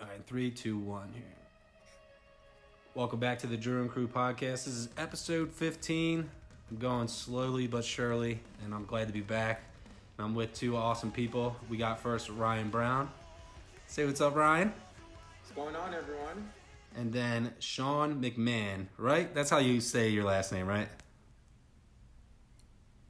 All right, three, two, one. Here. Welcome back to the Drew and Crew podcast. This is episode 15. I'm going slowly but surely, and I'm glad to be back. And I'm with two awesome people. We got first Ryan Brown. Say what's up, Ryan. What's going on, everyone? And then Sean McMahon, right? That's how you say your last name, right?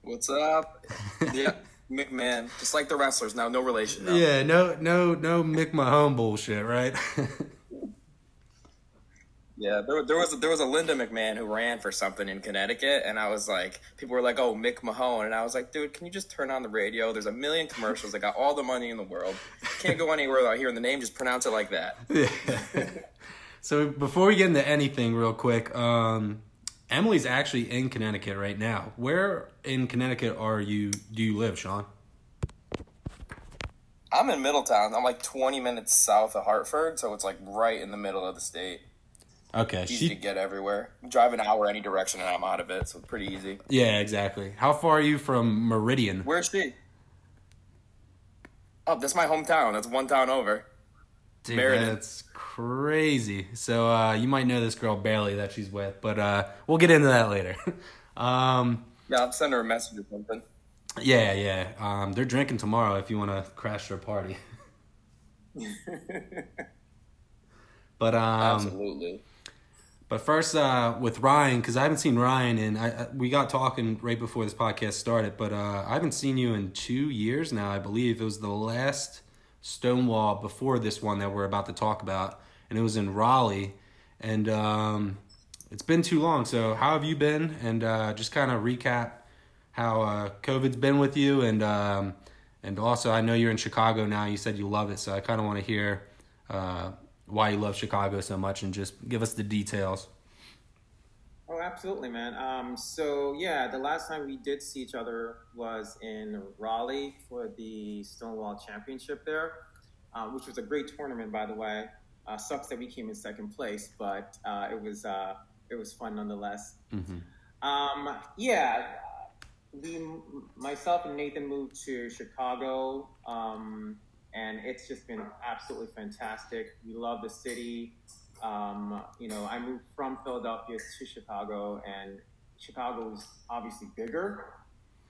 What's up? yeah, McMahon. Just like the wrestlers now, no relation. Now. Yeah, no, no, no Mick Mahone bullshit, right? Yeah, there, there was a, there was a Linda McMahon who ran for something in Connecticut, and I was like, people were like, "Oh, Mick Mahone," and I was like, "Dude, can you just turn on the radio? There's a million commercials. I got all the money in the world. Can't go anywhere without hearing the name. Just pronounce it like that." Yeah. so before we get into anything, real quick, um, Emily's actually in Connecticut right now. Where in Connecticut are you? Do you live, Sean? I'm in Middletown. I'm like 20 minutes south of Hartford, so it's like right in the middle of the state. Okay, Easy she. to get everywhere. Drive an hour any direction, and I'm out of it, so pretty easy. Yeah, exactly. How far are you from Meridian? Where's she? Oh, that's my hometown. That's one town over. Dude, Meriden. that's crazy. So uh, you might know this girl Bailey that she's with, but uh, we'll get into that later. um, Yeah, I'll send her a message or something. yeah, yeah. Um, they're drinking tomorrow if you want to crash their party. But um, Absolutely. But first, uh, with Ryan, because I haven't seen Ryan, and I, I we got talking right before this podcast started. But uh, I haven't seen you in two years now. I believe it was the last Stonewall before this one that we're about to talk about, and it was in Raleigh. And um, it's been too long. So how have you been? And uh, just kind of recap how uh, COVID's been with you, and um, and also I know you're in Chicago now. You said you love it, so I kind of want to hear. Uh, why you love Chicago so much and just give us the details. Absolutely, man. Um, so yeah, the last time we did see each other was in Raleigh for the Stonewall Championship there, uh, which was a great tournament, by the way. Uh, sucks that we came in second place, but uh, it was uh, it was fun nonetheless. Mm-hmm. Um, yeah, we, myself and Nathan moved to Chicago, um, and it's just been absolutely fantastic. We love the city. Um, you know, I moved from Philadelphia to Chicago, and Chicago is obviously bigger,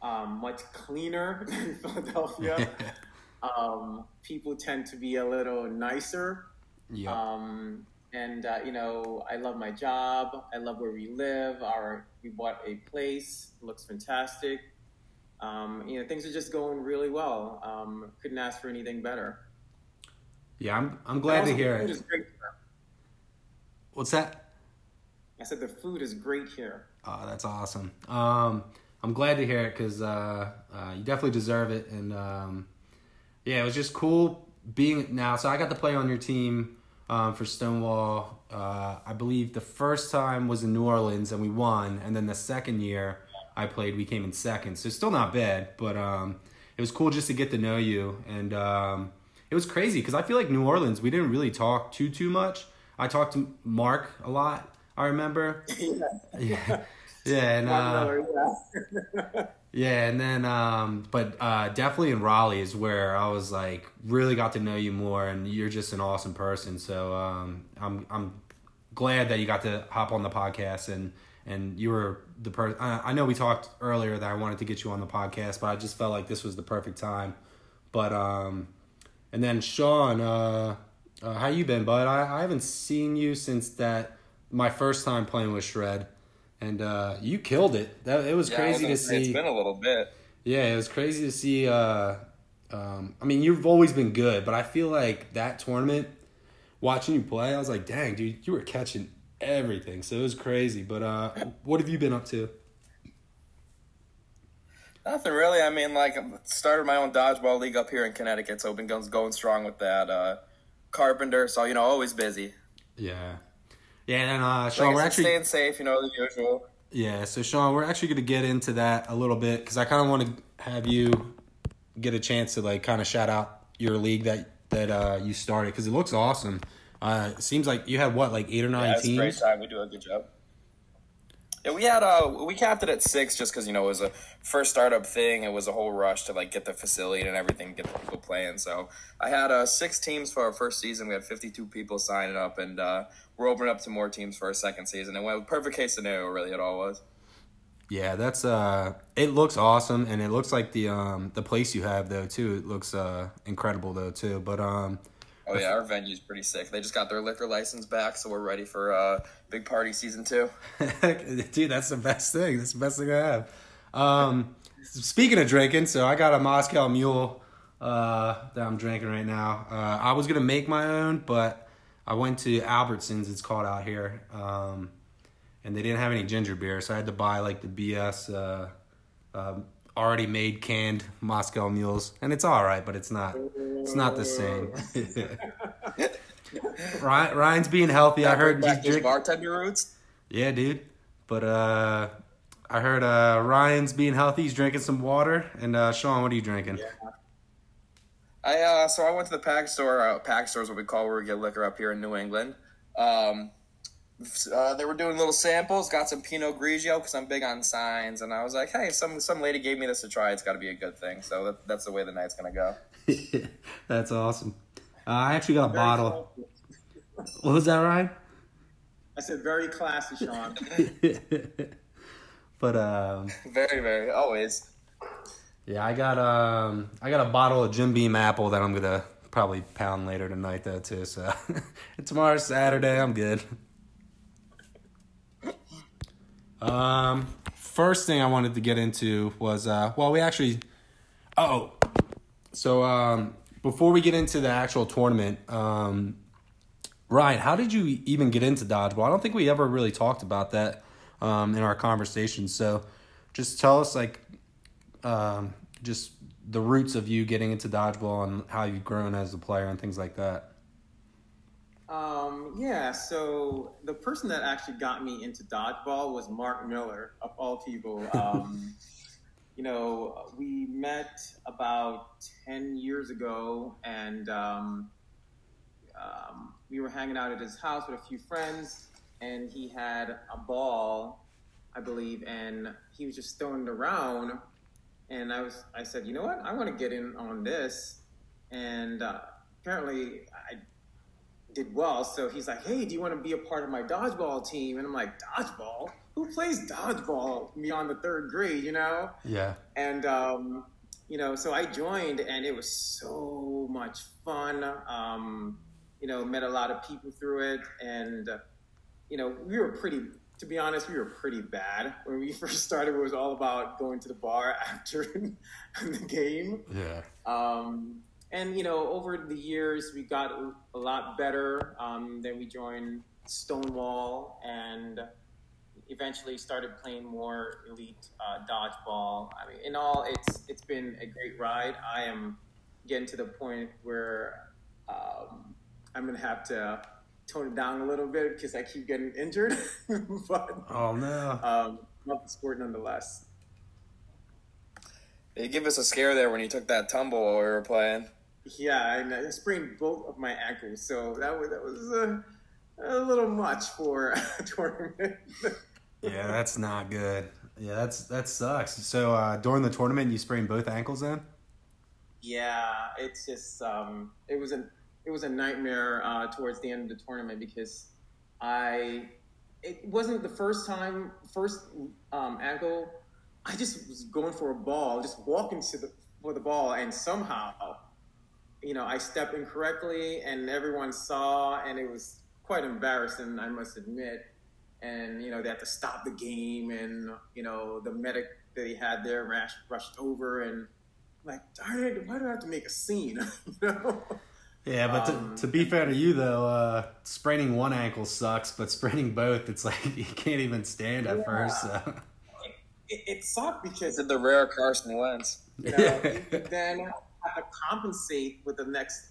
um, much cleaner than Philadelphia. um, people tend to be a little nicer. yeah. Um, and uh, you know, I love my job. I love where we live. Our we bought a place. It looks fantastic. Um, you know, things are just going really well. Um, couldn't ask for anything better. yeah, I'm I'm glad to hear it. Is great here. What's that? I said the food is great here. Oh, that's awesome. Um, I'm glad to hear it because uh, uh, you definitely deserve it. And um, yeah, it was just cool being now. So I got to play on your team um, for Stonewall. Uh, I believe the first time was in New Orleans and we won, and then the second year I played, we came in second. So still not bad, but um, it was cool just to get to know you. And um, it was crazy because I feel like New Orleans, we didn't really talk too too much. I talked to Mark a lot. I remember. Yeah, yeah, and uh, yeah, and then um, but uh, definitely in Raleigh is where I was like really got to know you more, and you're just an awesome person. So um, I'm I'm glad that you got to hop on the podcast and and you were the person. I, I know we talked earlier that I wanted to get you on the podcast, but I just felt like this was the perfect time. But um, and then Sean, uh, uh, how you been, bud? I, I haven't seen you since that my first time playing with Shred, and uh, you killed it. That it was Yeah, crazy to see. It's been a little bit. Yeah, it was crazy to see. Uh, um, I mean, you've always been good, but I feel like that tournament, watching you play, I was like, dang, dude, you were catching everything. So it was crazy. But uh, what have you been up to? Nothing really. I mean, like, I started my own dodgeball league up here in Connecticut, so I've been going, going strong with that. Uh, carpenter, so, you know, always busy. Yeah, yeah, and uh, Sean, I we're actually staying safe, you know, the usual. Yeah, so Sean, we're actually going to get into that a little bit because I kind of want to have you get a chance to like kind of shout out your league that that uh, you started because it looks awesome. Uh, it seems like you had what like eight or nine Yeah, it's a great time. We do a good job. Yeah, we had uh we capped it at six just because you know it was a first startup thing. It was a whole rush to like get the facility and everything, get the people playing. So I had uh six teams for our first season. We had fifty two people signing up, and uh, we're opening up to more teams for our second season. And well, perfect case scenario, really, it all was. Yeah, that's uh it looks awesome and it looks like the um the place you have though too. It looks uh incredible though too. But um Oh yeah, our venue's pretty sick. They just got their liquor license back, so we're ready for uh big party season two. dude, that's the best thing. That's the best thing I have. Um speaking of drinking, so I got a Moscow Mule uh that I'm drinking right now. Uh I was to make my own, but I went to Albertsons, it's called out here. Um and they didn't have any ginger beer, so I had to buy like the BS uh, um, already made canned Moscow mules, and it's all right, but it's not it's not the same. Ryan, Ryan's being healthy. I heard back drink- bartender roots. Yeah, dude. But uh, I heard uh, Ryan's being healthy. He's drinking some water. And uh, Sean, what are you drinking? Yeah. I uh, so I went to the pack store. Uh, pack store is what we call where we get liquor up here in New England. Um, uh, they were doing little samples. Got some Pinot Grigio because I'm big on signs, and I was like, hey, some some lady gave me this to try. It's got to be a good thing. So that, that's the way the night's gonna go. That's awesome. Uh, I actually got a Very bottle. classy. What was that, Ryan? I said very classy, Sean. but um, Very very always. yeah, I got um, I got a bottle of Jim Beam apple that I'm gonna probably pound later tonight though too. So tomorrow's Saturday. I'm good. Um, first thing I wanted to get into was uh, well, we actually, oh, so um, before we get into the actual tournament, um, Ryan, how did you even get into dodgeball? I don't think we ever really talked about that um, in our conversation. So, just tell us like, um, just the roots of you getting into dodgeball and how you've grown as a player and things like that. Um, yeah, so the person that actually got me into dodgeball was Mark Miller, of all people. Um, you know, we met about 10 years ago, and um, um, we were hanging out at his house with a few friends, and he had a ball, I believe, and he was just throwing it around. And I was, I said, you know what? I want to get in on this. And uh, apparently, I did well. So he's like, "Hey, do you want to be a part of my dodgeball team?" And I'm like, "Dodgeball? Who plays dodgeball beyond the third grade?" You know? Yeah. And um, you know, so I joined, and it was so much fun. Um, you know, met a lot of people through it, and uh, you know, we were pretty. To be honest, we were pretty bad when we first started. It was all about going to the bar after the game. Yeah. Um, and you know, over the years, we got a lot better. Um, then we joined Stonewall, and eventually started playing more elite uh, dodgeball. I mean, in all, it's it's been a great ride. I am getting to the point where um, I'm gonna have to tone it down a little bit because I keep getting injured. but Oh no. um, love the sport nonetheless. They give us a scare there when you took that tumble while we were playing. Yeah, and I sprained both of my ankles, so that was that was a, a little much for a tournament. Yeah, that's not good. Yeah, that's that sucks. So uh, during the tournament, you sprained both ankles then? yeah, it's just um, it was a it was a nightmare uh, towards the end of the tournament because I it wasn't the first time first um, ankle. I just was going for a ball, just walking to the for the ball, and somehow, you know, I stepped incorrectly, and everyone saw, and it was quite embarrassing, I must admit. And you know, they had to stop the game, and you know, the medic that he had there rushed, rushed over, and I'm like, darn it, why do I have to make a scene? you know. Yeah, but Um, to, to be fair to you though, uh, spraining one ankle sucks, but spraining both, it's like you can't even stand at Yeah. first. So. It, it sucked because of the rare Carson Wentz. you know, then have to compensate with the next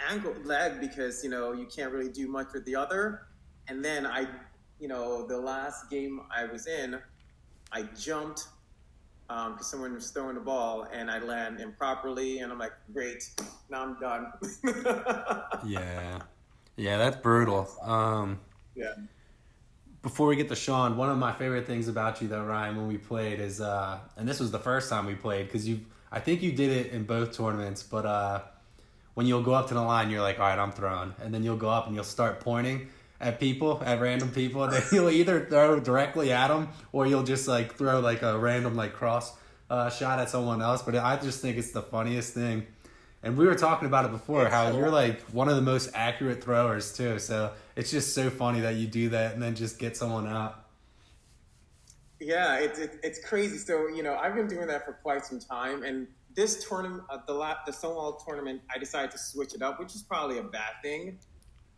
ankle leg because you know you can't really do much with the other. And then I, you know, the last game I was in, I jumped um because someone was throwing the ball and I land improperly, and I'm like, great, now I'm done. yeah, yeah, that's brutal. Um, yeah. before we get to Sean, one of my favorite things about you though, Ryan, when we played is, uh, and this was the first time we played because you, I think you did it in both tournaments, but uh, when you'll go up to the line, you're like, all right, I'm throwing, and then you'll go up and you'll start pointing at people, at random people, and then you'll either throw directly at them or you'll just like throw like a random like cross uh, shot at someone else. But I just think it's the funniest thing. And we were talking about it before, how you're like one of the most accurate throwers too. So it's just so funny that you do that and then just get someone out. Yeah, it's it, it's crazy. So you know, I've been doing that for quite some time, and this tournament, uh, the la- the Stonewall tournament, I decided to switch it up, which is probably a bad thing.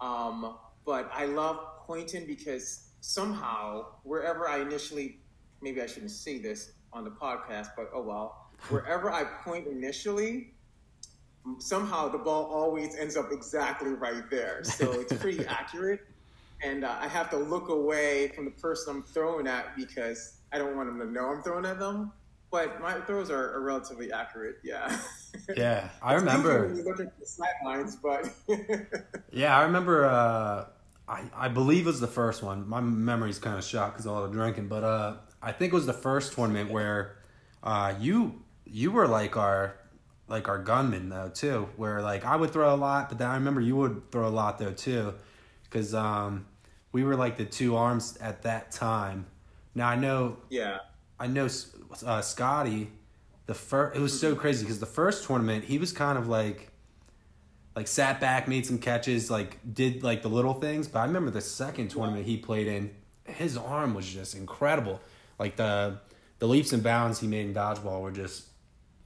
Um, but I love pointing because somehow wherever I initially, maybe I shouldn't say this on the podcast, but oh well, wherever I point initially, somehow the ball always ends up exactly right there. So it's pretty accurate. And uh, I have to look away from the person I'm throwing at because I don't want them to know I'm throwing at them. But my throws are, are relatively accurate, yeah. Yeah, I remember. When you look at the sidelines, but yeah, I remember. Uh, I I believe it was the first one. My memory's kind of shot because of all the drinking, but uh, I think it was the first tournament where uh, you you were like our like our gunman though too, where like I would throw a lot, but then I remember you would throw a lot though too, because um, we were like the two arms at that time. Now I know, yeah, I know uh, Scotty. The first, it was so crazy because the first tournament he was kind of like, like sat back, made some catches, like did like the little things. But I remember the second tournament he played in, his arm was just incredible. Like the the leaps and bounds he made in dodgeball were just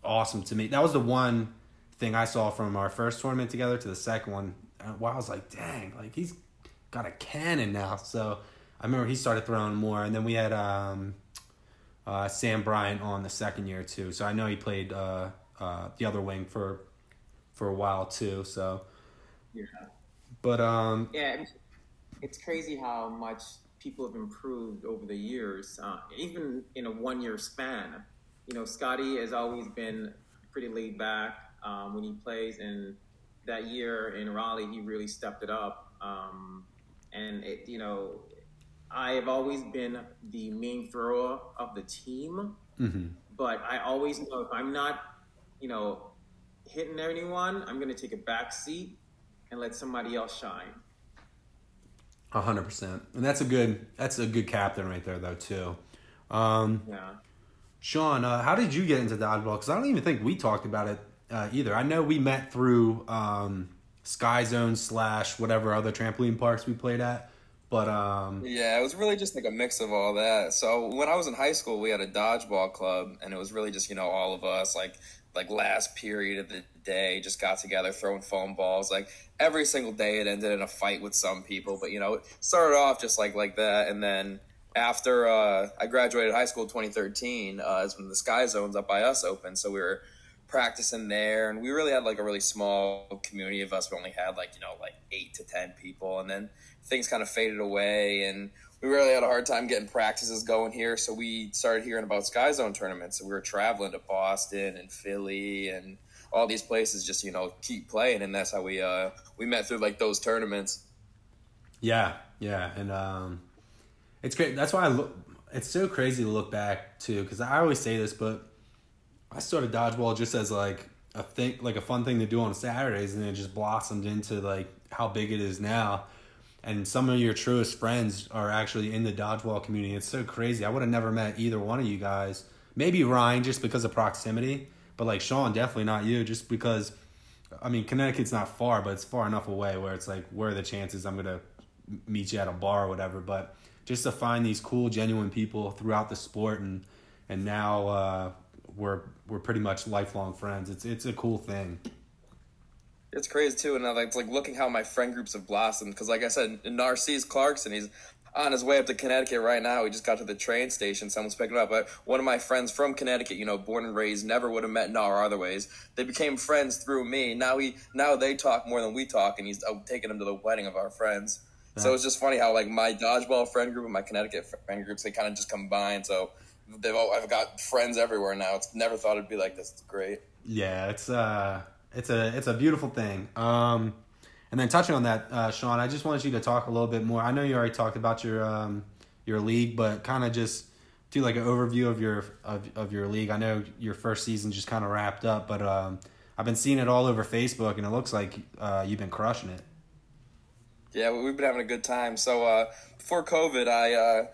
awesome to me. That was the one thing I saw from our first tournament together to the second one. Well, I was like, dang, like he's got a cannon now. So I remember he started throwing more, and then we had um, uh, Sam Bryant on the second year too. So I know he played uh, uh, the other wing for for a while too. So yeah, but um, yeah, it's crazy how much people have improved over the years, uh, even in a one year span. You know, Scotty has always been pretty laid back um, when he plays, and that year in Raleigh, he really stepped it up. Um, and it, you know, I have always been the main thrower of the team, mm-hmm. but I always know if I'm not, you know, hitting anyone, I'm going to take a back seat and let somebody else shine. A hundred percent, and that's a good that's a good captain right there though too. Um, yeah. Sean, uh, how did you get into dodgeball? Because I don't even think we talked about it uh, either. I know we met through um, Sky Zone slash whatever other trampoline parks we played at. But um, yeah, it was really just like a mix of all that. So when I was in high school, we had a dodgeball club, and it was really just you know all of us like like last period of the day just got together throwing foam balls like every single day it ended in a fight with some people but you know it started off just like like that and then after uh, I graduated high school 2013 uh, is when the Sky Zones up by us opened. So we were practicing there, and we really had like a really small community of us. We only had like you know like eight to ten people, and then things kind of faded away, and we really had a hard time getting practices going here. So we started hearing about Sky Zone tournaments, and we were traveling to Boston and Philly and all these places just you know keep playing, and that's how we uh, we met through like those tournaments. Yeah, yeah, and um, it's great. That's why I look. It's so crazy to look back to because I always say this, but I started dodgeball just as like a thing, like a fun thing to do on Saturdays, and it just blossomed into like how big it is now. And some of your truest friends are actually in the dodgeball community. It's so crazy. I would have never met either one of you guys. Maybe Ryan just because of proximity, but like Sean, definitely not you, just because. I mean, Connecticut's not far, but it's far enough away where it's like, where are the chances I'm gonna meet you at a bar or whatever? But just to find these cool, genuine people throughout the sport, and and now uh, we're we're pretty much lifelong friends. It's it's a cool thing. It's crazy too, and it's like looking how my friend groups have blossomed. Because, like I said, Narcisse Clarkson, he's on his way up to Connecticut right now. He just got to the train station. Someone's picking him up. But one of my friends from Connecticut, you know, born and raised, never would have met Nar otherwise. They became friends through me. Now he, now they talk more than we talk, and he's uh, taking them to the wedding of our friends. So it's just funny how like my dodgeball friend group and my Connecticut friend groups they kind of just combine. So all, I've got friends everywhere now. It's never thought it'd be like this. It's great. Yeah, it's uh, it's a it's a beautiful thing. Um, and then touching on that, uh, Sean, I just wanted you to talk a little bit more. I know you already talked about your um, your league, but kind of just do like an overview of your of, of your league. I know your first season just kind of wrapped up, but um, I've been seeing it all over Facebook, and it looks like uh, you've been crushing it. Yeah, we've been having a good time. So uh, before COVID, I uh,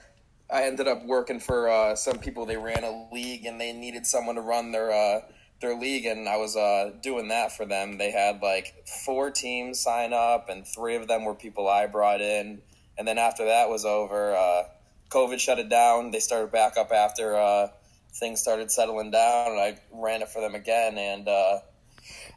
I ended up working for uh, some people. They ran a league, and they needed someone to run their uh, their league, and I was uh, doing that for them. They had like four teams sign up, and three of them were people I brought in. And then after that was over, uh, COVID shut it down. They started back up after uh, things started settling down, and I ran it for them again. And uh,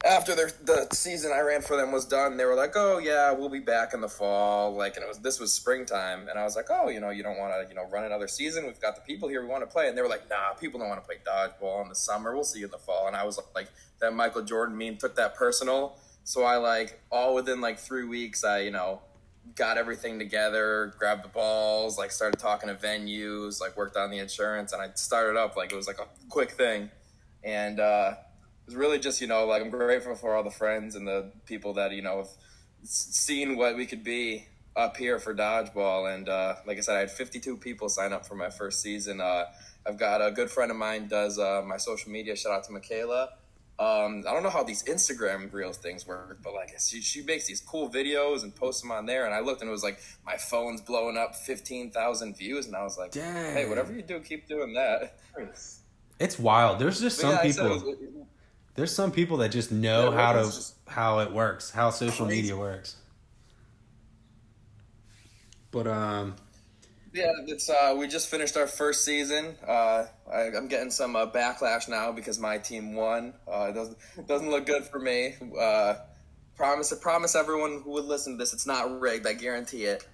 after their, the season I ran for them was done, they were like, "Oh yeah, we'll be back in the fall." Like, and it was this was springtime, and I was like, "Oh, you know, you don't want to, you know, run another season. We've got the people here we want to play." And they were like, "Nah, people don't want to play dodgeball in the summer. We'll see you in the fall." And I was like, that Michael Jordan meme took that personal. So I like all within like three weeks, I you know got everything together, grabbed the balls, like started talking to venues, like worked on the insurance, and I started up like it was like a quick thing, and uh, was really just you know like I'm grateful for all the friends and the people that you know have seen what we could be up here for dodgeball, and uh, like I said, I had 52 people sign up for my first season. Uh, I've got a good friend of mine does uh, my social media. Shout out to Michaela. Um, I don't know how these Instagram reels things work, but like she, she makes these cool videos and posts them on there. And I looked and it was like my phone's blowing up fifteen thousand views, and I was like, Dang. "Hey, whatever you do, keep doing that." It's wild. There's just But some yeah, people. It was- There's some people that just know Yeah, how to just- how it works, how social Crazy. media works. But um, Yeah, it's uh, we just finished our first season. Uh, I, I'm getting some uh, backlash now because my team won. Uh, it doesn't doesn't look good for me. Uh, promise, promise everyone who would listen to this, it's not rigged. I guarantee it.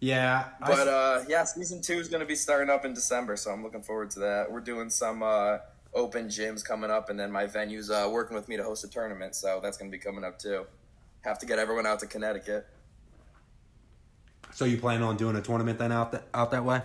yeah, But s- uh, yeah, season two is going to be starting up in December, so I'm looking forward to that. We're doing some uh, open gyms coming up, and then my venue's uh, working with me to host a tournament, so that's going to be coming up too. Have to get everyone out to Connecticut. so you plan on doing a tournament then out that out that way?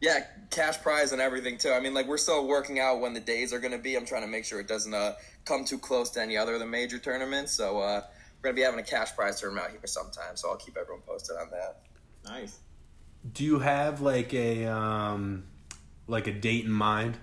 Yeah, cash prize and everything too. I mean, like we're still working out when the days are going to be. I'm trying to make sure it doesn't uh, come too close to any other of the major tournaments. So uh, we're going to be having a cash prize tournament out here sometime. So I'll keep everyone posted on that. Nice. Do you have like a um, like a date in mind?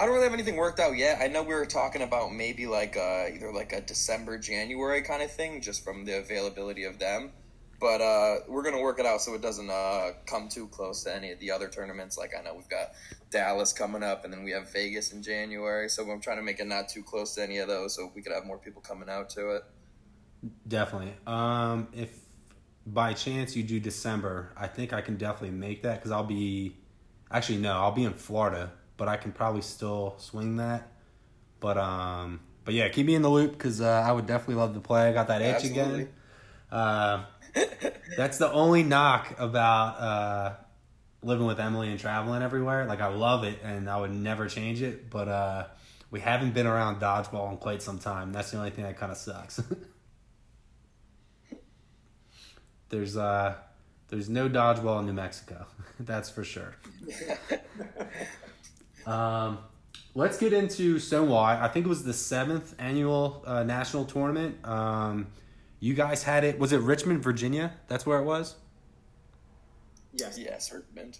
I don't really have anything worked out yet. I know we were talking about maybe like uh, either like a December, January kind of thing, just from the availability of them. But uh, we're gonna work it out so it doesn't uh, come too close to any of the other tournaments. Like I know we've got Dallas coming up, and then we have Vegas in January. So I'm trying to make it not too close to any of those, so we could have more people coming out to it. Definitely. Um, if by chance you do December, I think I can definitely make that because I'll be. Actually, no, I'll be in Florida, but I can probably still swing that. But um, but yeah, keep me in the loop because uh, I would definitely love to play. I got that itch Absolutely. again. Uh, that's the only knock about uh, living with Emily and traveling everywhere. Like I love it, and I would never change it. But uh, we haven't been around dodgeball in quite some time. That's the only thing that kind of sucks. there's uh, there's no dodgeball in New Mexico. That's for sure. Um, let's get into Stonewall. I I think it was the seventh annual uh, national tournament. Um, you guys had it. Was it Richmond, Virginia? That's where it was. Yes. yes, Richmond.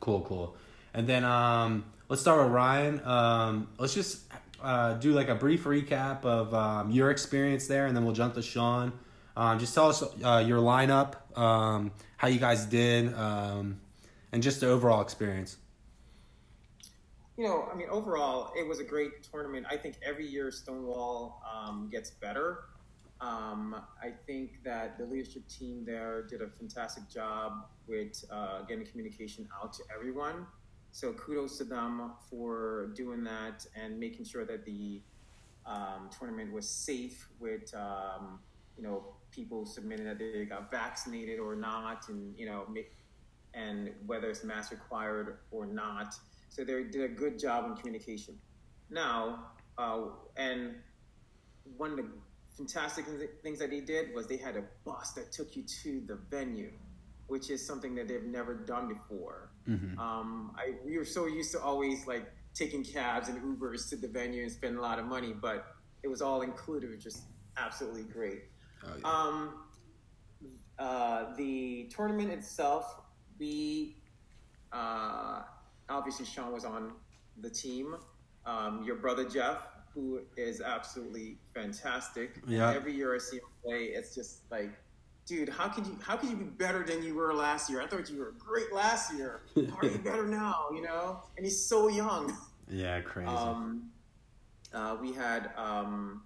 Cool, cool. And then um, let's start with Ryan. Um, let's just uh, do like a brief recap of um, your experience there, and then we'll jump to Sean. Um, just tell us uh, your lineup, um, how you guys did, um, and just the overall experience. You know, I mean, overall, it was a great tournament. I think every year Stonewall um, gets better. Um, I think that the leadership team there did a fantastic job with uh, getting communication out to everyone. So kudos to them for doing that and making sure that the um, tournament was safe with um, you know people submitting that they got vaccinated or not, and you know, and whether it's mask required or not. So they did a good job in communication. Now, uh, and one of the fantastic things that they did was they had a bus that took you to the venue, which is something that they've never done before. Um, I, we were so used to always like taking cabs and Ubers to the venue and spending a lot of money, but it was all included, which is absolutely great. Oh, Um, uh, the tournament itself, we uh, obviously Sean was on the team. Um, your brother Jeff, who is absolutely fantastic. Yeah. Every year I see him play, it's just like, dude, how could you how could you be better than you were last year? I thought you were great last year. How are you better now? You know, and he's so young. Yeah, crazy. Um, uh, we had um,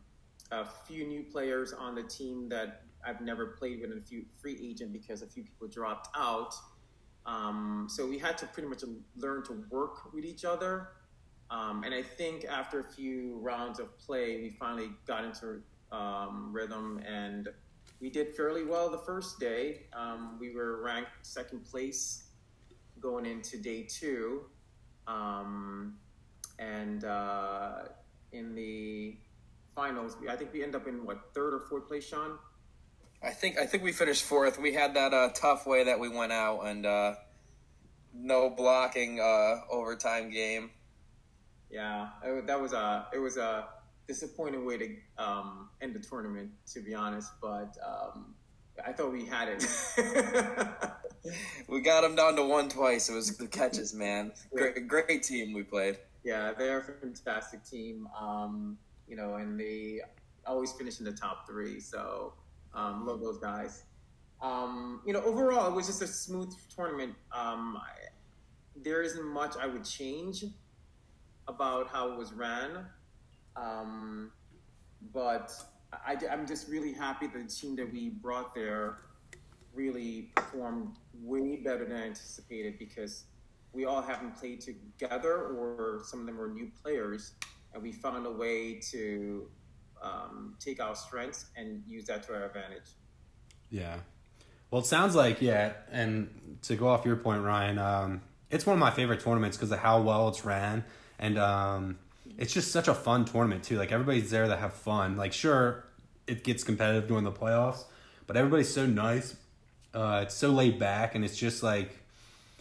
a few new players on the team that I've never played with, and a few free agent because a few people dropped out. Um, so we had to pretty much learn to work with each other. Um, and I think after a few rounds of play, we finally got into um, rhythm and we did fairly well the first day. Um, we were ranked second place going into day two. Um, and uh, in the finals, I think we end up in what third or fourth place, Sean. I think I think we finished fourth. We had that uh, tough way that we went out and uh, no blocking uh, overtime game. Yeah, it, that was a it was a disappointing way to um, end the tournament, to be honest. But um, I thought we had it. we got them down to one twice. It was the catches, man. Great, great team we played. Yeah, they're a fantastic team. Um, you know, and they always finish in the top three. So um, love those guys. Um, you know, overall, it was just a smooth tournament. Um, I, there isn't much I would change about how it was ran, um, but I, am just really happy that the team that we brought there really performed way better than anticipated because we all haven't played together or some of them were new players and we found a way to um, take our strengths and use that to our advantage. Yeah. Well, it sounds like, yeah, and to go off your point, Ryan, um, it's one of my favorite tournaments because of how well it's ran. And um, it's just such a fun tournament, too. Like, everybody's there to have fun. Like, sure, it gets competitive during the playoffs, but everybody's so nice. Uh, it's so laid back, and it's just like,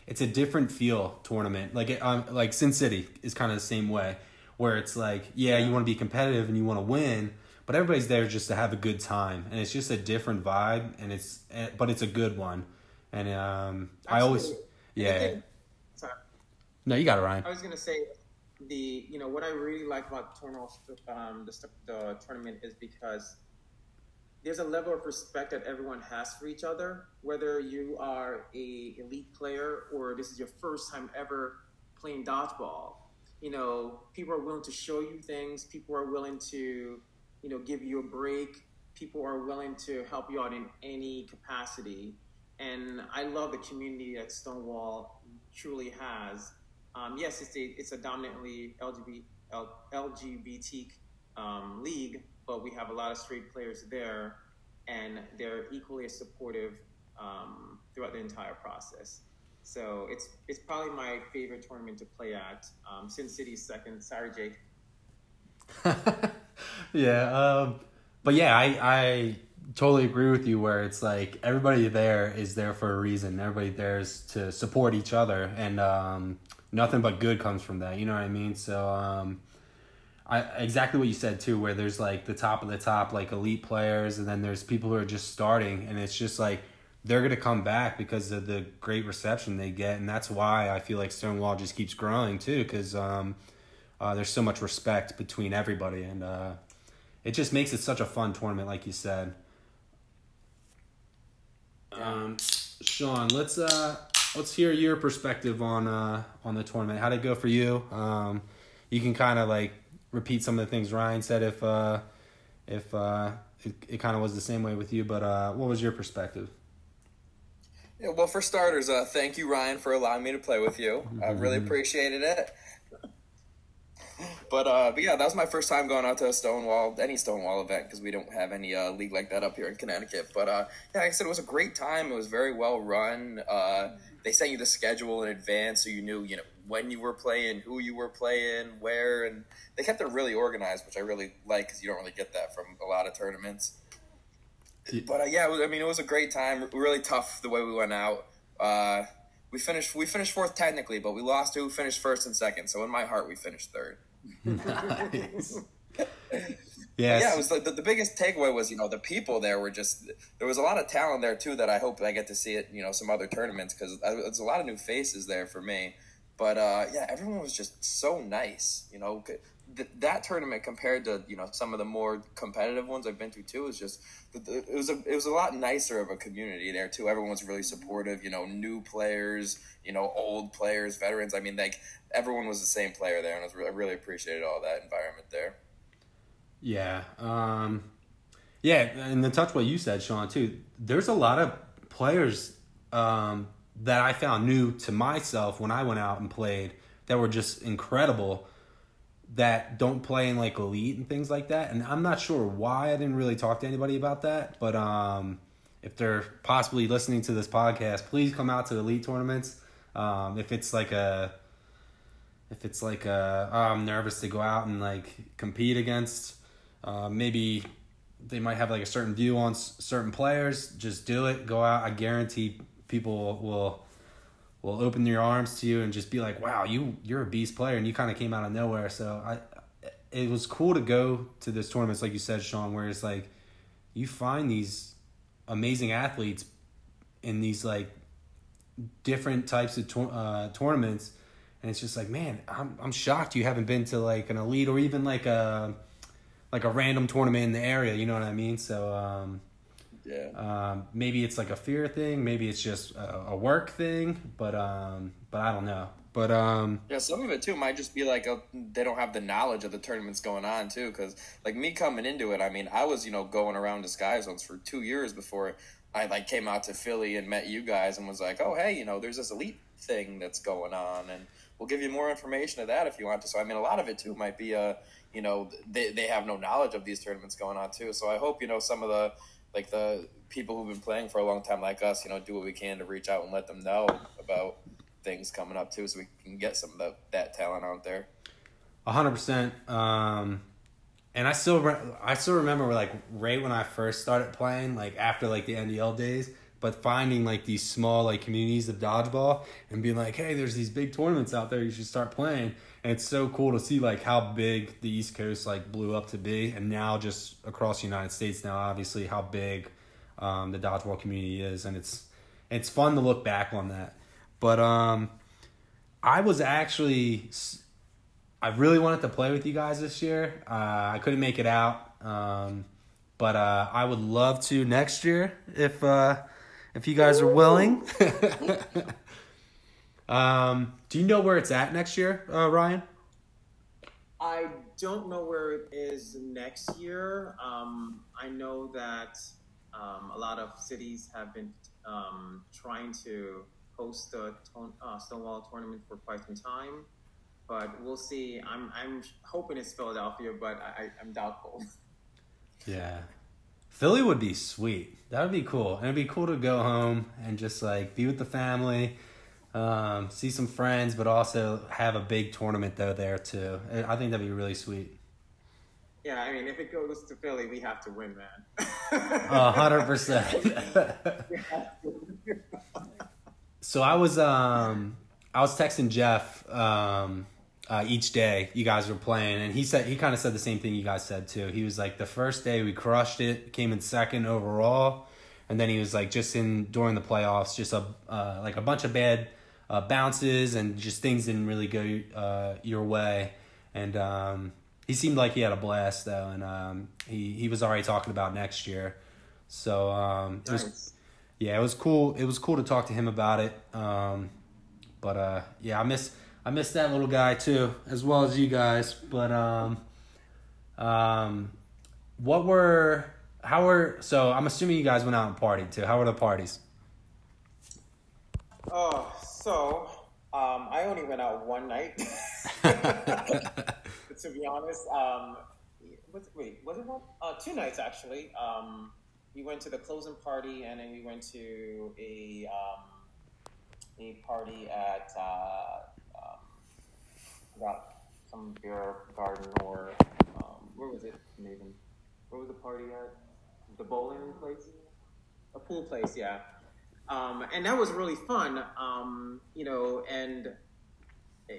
it's a different feel tournament. Like, it, um, like Sin City is kind of the same way where it's like, yeah, you want to be competitive and you want to win, but everybody's there just to have a good time, and it's just a different vibe, and it's eh, but it's a good one, and um, I always, yeah. Think, sorry. No, you got it, Ryan. I was gonna say the you know what I really like about the tournament, um, the, the tournament is because there's a level of respect that everyone has for each other, whether you are a elite player or this is your first time ever playing dodgeball you know, people are willing to show you things. People are willing to, you know, give you a break. People are willing to help you out in any capacity. And I love the community that Stonewall truly has. Um, yes, it's a it's a dominantly LGBT LGBT um, league, but we have a lot of straight players there, and they're equally as supportive um, throughout the entire process. So it's it's probably my favorite tournament to play at. Um, Sin City's second. Sorry, Jake. yeah, um, but yeah, I I totally agree with you. Where it's like everybody there is there for a reason. Everybody there's to support each other, and um, nothing but good comes from that. You know what I mean? So. Um, I, exactly what you said too, where there's like the top of the top, like elite players, and then there's people who are just starting, and it's just like they're going to come back because of the great reception they get, and that's why I feel like Stonewall just keeps growing too, because um, uh, there's so much respect between everybody, and uh, it just makes it such a fun tournament, like you said. Um, Sean, let's uh, let's hear your perspective on uh, on the tournament. How did it go for you? Um, you can kind of like repeat some of the things Ryan said if uh, if uh, it, it kind of was the same way with you, but uh, what was your perspective? Yeah, well, for starters, uh, thank you, Ryan, for allowing me to play with you. I really mm-hmm. appreciated it. But, uh, but yeah, that was my first time going out to a Stonewall, any Stonewall event, because we don't have any uh, league like that up here in Connecticut. But uh, yeah, like I said, it was a great time. It was very well run. Uh, they sent you the schedule in advance, so you knew you know when you were playing, who you were playing, where, and they kept it really organized, which I really like because you don't really get that from a lot of tournaments. But uh, yeah, I mean, it was a great time. Really tough the way we went out. Uh, we finished we finished fourth technically, but we lost to who finished first and second. So in my heart, we finished third. nice. Yeah, yeah, it was like the, the biggest takeaway was you know the people there were just there was a lot of talent there too that I hope I get to see it you know some other tournaments because there's a lot of new faces there for me. But uh, yeah, everyone was just so nice. You know, th- that tournament compared to you know some of the more competitive ones I've been to too is just it was a it was a lot nicer of a community there too. Everyone was really supportive. You know, new players, you know, old players, veterans. I mean, like everyone was the same player there, and I, was, I really appreciated all that environment there. Yeah, um, yeah, and the touch what you said, Sean, too. There's a lot of players um, that I found new to myself when I went out and played that were just incredible that don't play in like elite and things like that. And I'm not sure why I didn't really talk to anybody about that, but um, if they're possibly listening to this podcast, please come out to the elite tournaments. Um, if it's like a, if it's like a, oh, I'm nervous to go out and like compete against, uh, maybe they might have like a certain view on s- certain players. Just do it. Go out. I guarantee people will will open their arms to you and just be like, "Wow, you you're a beast player," and you kind of came out of nowhere. So I, it was cool to go to this tournaments, like you said, Sean, where it's like you find these amazing athletes in these like different types of to- uh, tournaments, and it's just like, man, I'm I'm shocked you haven't been to like an elite or even like a like a random tournament in the area. You know what I mean? So. Um, yeah. Um, maybe it's like a fear thing. Maybe it's just a, a work thing. But um, but I don't know. But um, yeah, some of it too might just be like a, they don't have the knowledge of the tournaments going on too. Because like me coming into it, I mean, I was you know going around Sky Zones for two years before I like came out to Philly and met you guys and was like, oh hey, you know, there's this elite thing that's going on, and we'll give you more information of that if you want to. So I mean, a lot of it too might be a you know they they have no knowledge of these tournaments going on too. So I hope you know some of the like the people who've been playing for a long time like us, you know, do what we can to reach out and let them know about things coming up too, so we can get some of the, that talent out there. A hundred percent. Um, and I still re- I still remember like right when I first started playing, like after like the NDL days, but finding like these small like communities of dodgeball and being like, hey, there's these big tournaments out there, you should start playing. And it's so cool to see like how big the East Coast like blew up to be, and now just across the United States now, obviously how big um, the dodgeball community is, and it's it's fun to look back on that. But um, I was actually I really wanted to play with you guys this year. Uh, I couldn't make it out, um, but uh, I would love to next year if uh, if you guys are willing. um, do you know where it's at next year, uh, Ryan? I don't know where it is next year. Um, I know that um, a lot of cities have been um, trying to host the uh, Stonewall tournament for quite some time, but we'll see. I'm I'm hoping it's Philadelphia, but I, I'm doubtful. Yeah, Philly would be sweet. That would be cool. And it'd be cool to go home and just like be with the family, um, see some friends, but also have a big tournament though there too. I think that'd be really sweet. Yeah, I mean, if it goes to Philly, we have to win, man. A hundred percent. So I was um I was texting Jeff um uh, each day you guys were playing, and he said he kind of said the same thing you guys said too. He was like, the first day we crushed it, came in second overall, and then he was like, just in during the playoffs, just a uh, like a bunch of bad uh, bounces and just things didn't really go uh, your way, and um, he seemed like he had a blast though, and um, he he was already talking about next year, so um, it was yeah, it was cool. It was cool to talk to him about it. Um, but uh, yeah, I miss I miss that little guy too, as well as you guys. But um, um, what were how were so? I'm assuming you guys went out and partied too. How were the parties? Oh, so um, I only went out one night. to be honest, um, what's, wait, was it one? Uh, two nights actually. Um, we went to the closing party, and then we went to a um, a party at uh, um, about some beer garden or um, where was it, Nathan? Where was the party at? The bowling place? A pool place, yeah. Um, and that was really fun. Um, you know, and eh,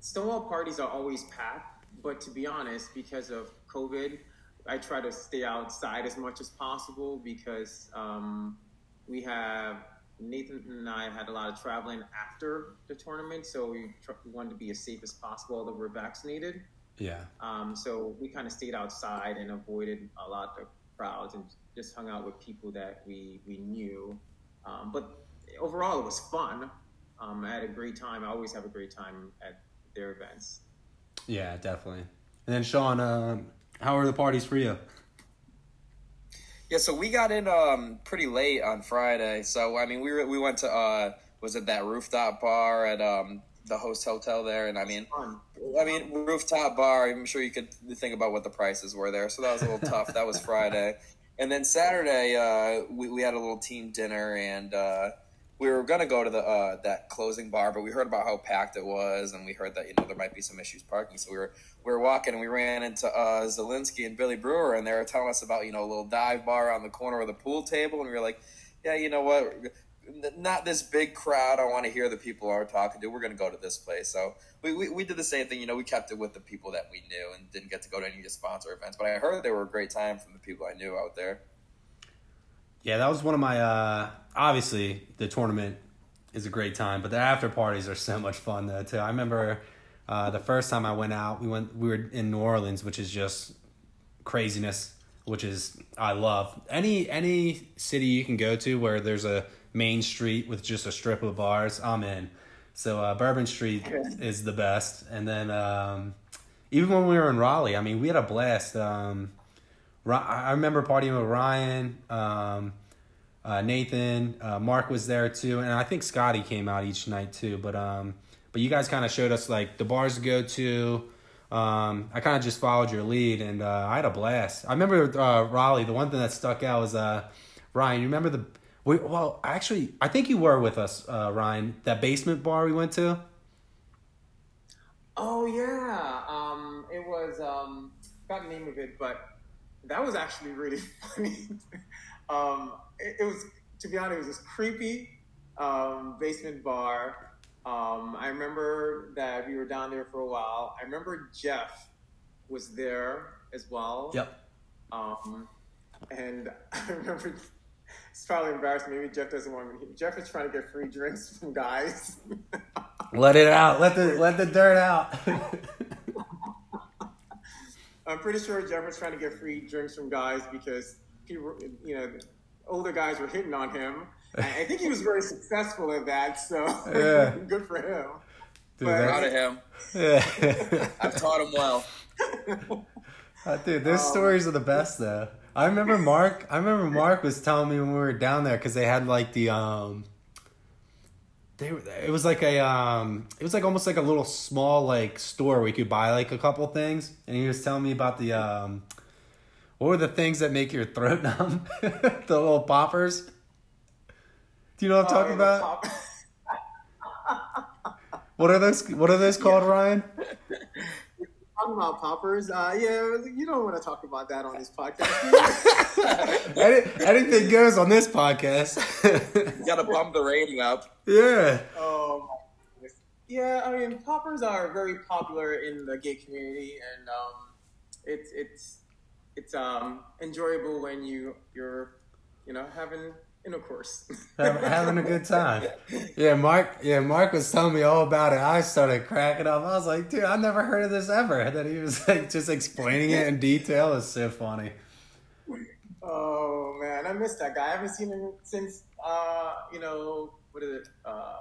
Stonewall parties are always packed, but to be honest, because of COVID, I try to stay outside as much as possible because um, we have Nathan and I had a lot of traveling after the tournament, so we, tr- we wanted to be as safe as possible, although we're vaccinated. Yeah. Um, so we kind of stayed outside and avoided a lot of crowds and just hung out with people that we we knew. Um, but overall, it was fun. Um, I had a great time. I always have a great time at their events. Yeah, definitely. And then Sean, um, how are the parties for you? Yeah, so we got in um pretty late on Friday. So I mean, we were, we went to uh was it that rooftop bar at um the host hotel there, and I mean, I mean rooftop bar. I'm sure you could think about what the prices were there. So that was a little tough. That was Friday, and then Saturday uh, we we had a little team dinner and. uh we were gonna go to the uh, that closing bar, but we heard about how packed it was, and we heard that you know there might be some issues parking. So we were we were walking, and we ran into uh, Zelinsky and Billy Brewer, and they were telling us about you know a little dive bar on the corner of the pool table, and we were like, yeah, you know what, not this big crowd. I want to hear the people are talking to. We're gonna go to this place. So we, we we did the same thing. You know, we kept it with the people that we knew, and didn't get to go to any of the sponsor events. But I heard they were a great time from the people I knew out there. Yeah, that was one of my. Uh, obviously, the tournament is a great time, but the after parties are so much fun though too. I remember uh, the first time I went out, we went we were in New Orleans, which is just craziness, which is I love. Any any city you can go to where there's a main street with just a strip of bars, I'm in. So uh, Bourbon Street is the best, and then um, even when we were in Raleigh, I mean, we had a blast. Um, I remember partying with Ryan, um, uh, Nathan, uh, Mark was there too, and I think Scotty came out each night too. But um, but you guys kind of showed us like the bars to go to. Um, I kind of just followed your lead, and uh, I had a blast. I remember uh, Raleigh. The one thing that stuck out was uh, Ryan. You remember the? We, well, actually, I think you were with us, uh, Ryan. That basement bar we went to. Oh yeah, um, it was um, got the name of it, but that was actually really funny. um, it, it was, to be honest, it was this creepy um, basement bar. Um, I remember that we were down there for a while. I remember Jeff was there as well. Yep. Um, and I remember it's probably embarrassing. Maybe Jeff doesn't want me. Jeff is trying to get free drinks from guys. Let it out. Let the let the dirt out. I'm pretty sure Jeff was trying to get free drinks from guys because people, you know, older guys were hitting on him. I think he was very successful at that, so Yeah. good for him. Dude, But- Proud of him. yeah. I've taught him well. Uh, dude, those Um, stories are the best though. I remember Mark. I remember Mark was telling me when we were down there because they had like the um. They were, it was like a um it was like almost like a little small like store where you could buy like a couple things and he was telling me about the um what were the things that make your throat numb the little poppers do you know what I'm talking Oh, about what are those what are those called Ryan talking about poppers. Uh, yeah, you don't want to talk about that on this podcast. Any, anything goes on this podcast You gotta bump the rating up. yeah Oh, my goodness. yeah. I mean, poppers are very popular in the gay community, and um, it's it's it's um, enjoyable when you you're you know having intercourse. Hav- having a good time. Yeah, Mark. Yeah, Mark was telling me all about it. I started cracking up. I was like, dude, I've never heard of this ever. And then he was like, just explaining it in detail. It's so funny. Oh man, I missed that guy. I haven't seen him since uh, you know what is it? Uh,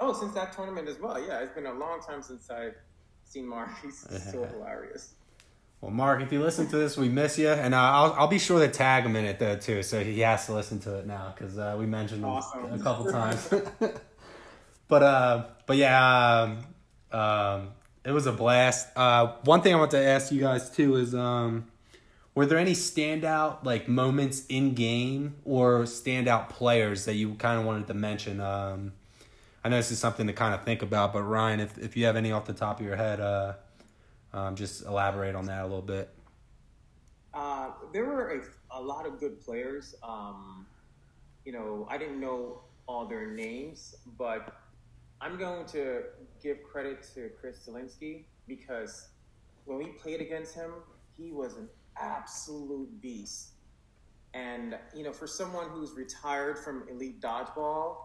oh, since that tournament as well. Yeah, it's been a long time since I've seen Mark. He's so hilarious. Well, Mark, if you listen to this, we miss you, and uh, I'll I'll be sure to tag him in it though too, so he has to listen to it now because uh, we mentioned him a couple times. but uh, but yeah, um, um, it was a blast. Uh, one thing I want to ask you guys too is um, were there any standout like moments in game or standout players that you kind of wanted to mention? Um, I know this is something to kind of think about, but Ryan, if if you have any off the top of your head, uh, um, just elaborate on that a little bit. Uh, there were a, a lot of good players. Um, you know, I didn't know all their names, but I'm going to give credit to Chris Zelinsky because when we played against him, he was an absolute beast. And you know, for someone who's retired from elite dodgeball,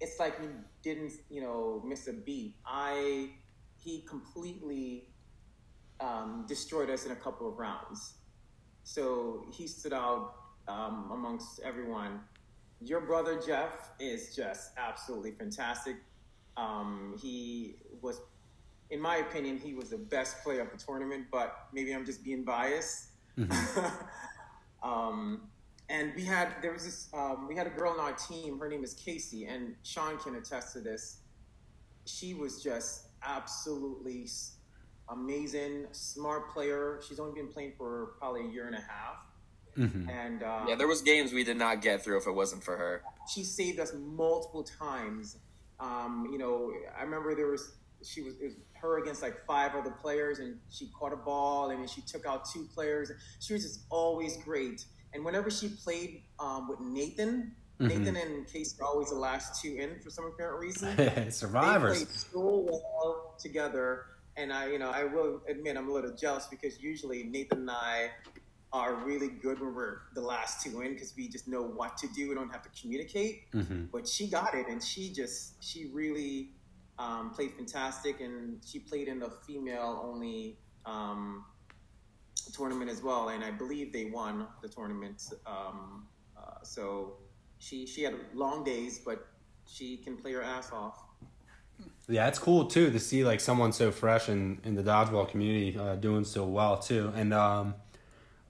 it's like he didn't, you know, miss a beat. I he completely um, destroyed us in a couple of rounds. So he stood out um, amongst everyone. Your brother Jeff is just absolutely fantastic. Um, he was, in my opinion, he was the best player of the tournament, but maybe I'm just being biased. um, and we had there was this um, we had a girl on our team. Her name is Casey, and Sean can attest to this. She was just absolutely amazing, smart player. She's only been playing for probably a year and a half. Mm-hmm. And uh, Yeah, there was games we did not get through if it wasn't for her. she saved us multiple times. Um, you know, I remember there was she was, it was her against like five other players, and she caught a ball, and then she took out two players. She was just always great. And whenever she played um, with Nathan, Mhm. Nathan and Case are always the last two in for some apparent reason. Survivors. They Survivors. played so well together, and I, you know, I will admit I'm a little jealous because usually Nathan and I are really good when we're the last two in because we just know what to do. We don't have to communicate. hmm But she got it, and she just she really um, played fantastic, and she played in the female only um, tournament as well, and I believe they won the tournament. Um, uh, so she she had long days, but she can play her ass off. Yeah, it's cool too to see like someone so fresh in, in the dodgeball community uh, doing so well too. And um,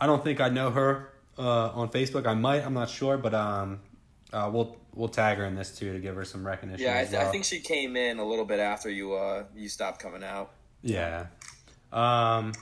I don't think I know her uh, on Facebook. I might. I'm not sure, but um, uh, we'll we'll tag her in this too to give her some recognition. Yeah, I, th- I think she came in a little bit after you uh you stopped coming out. Yeah. Um,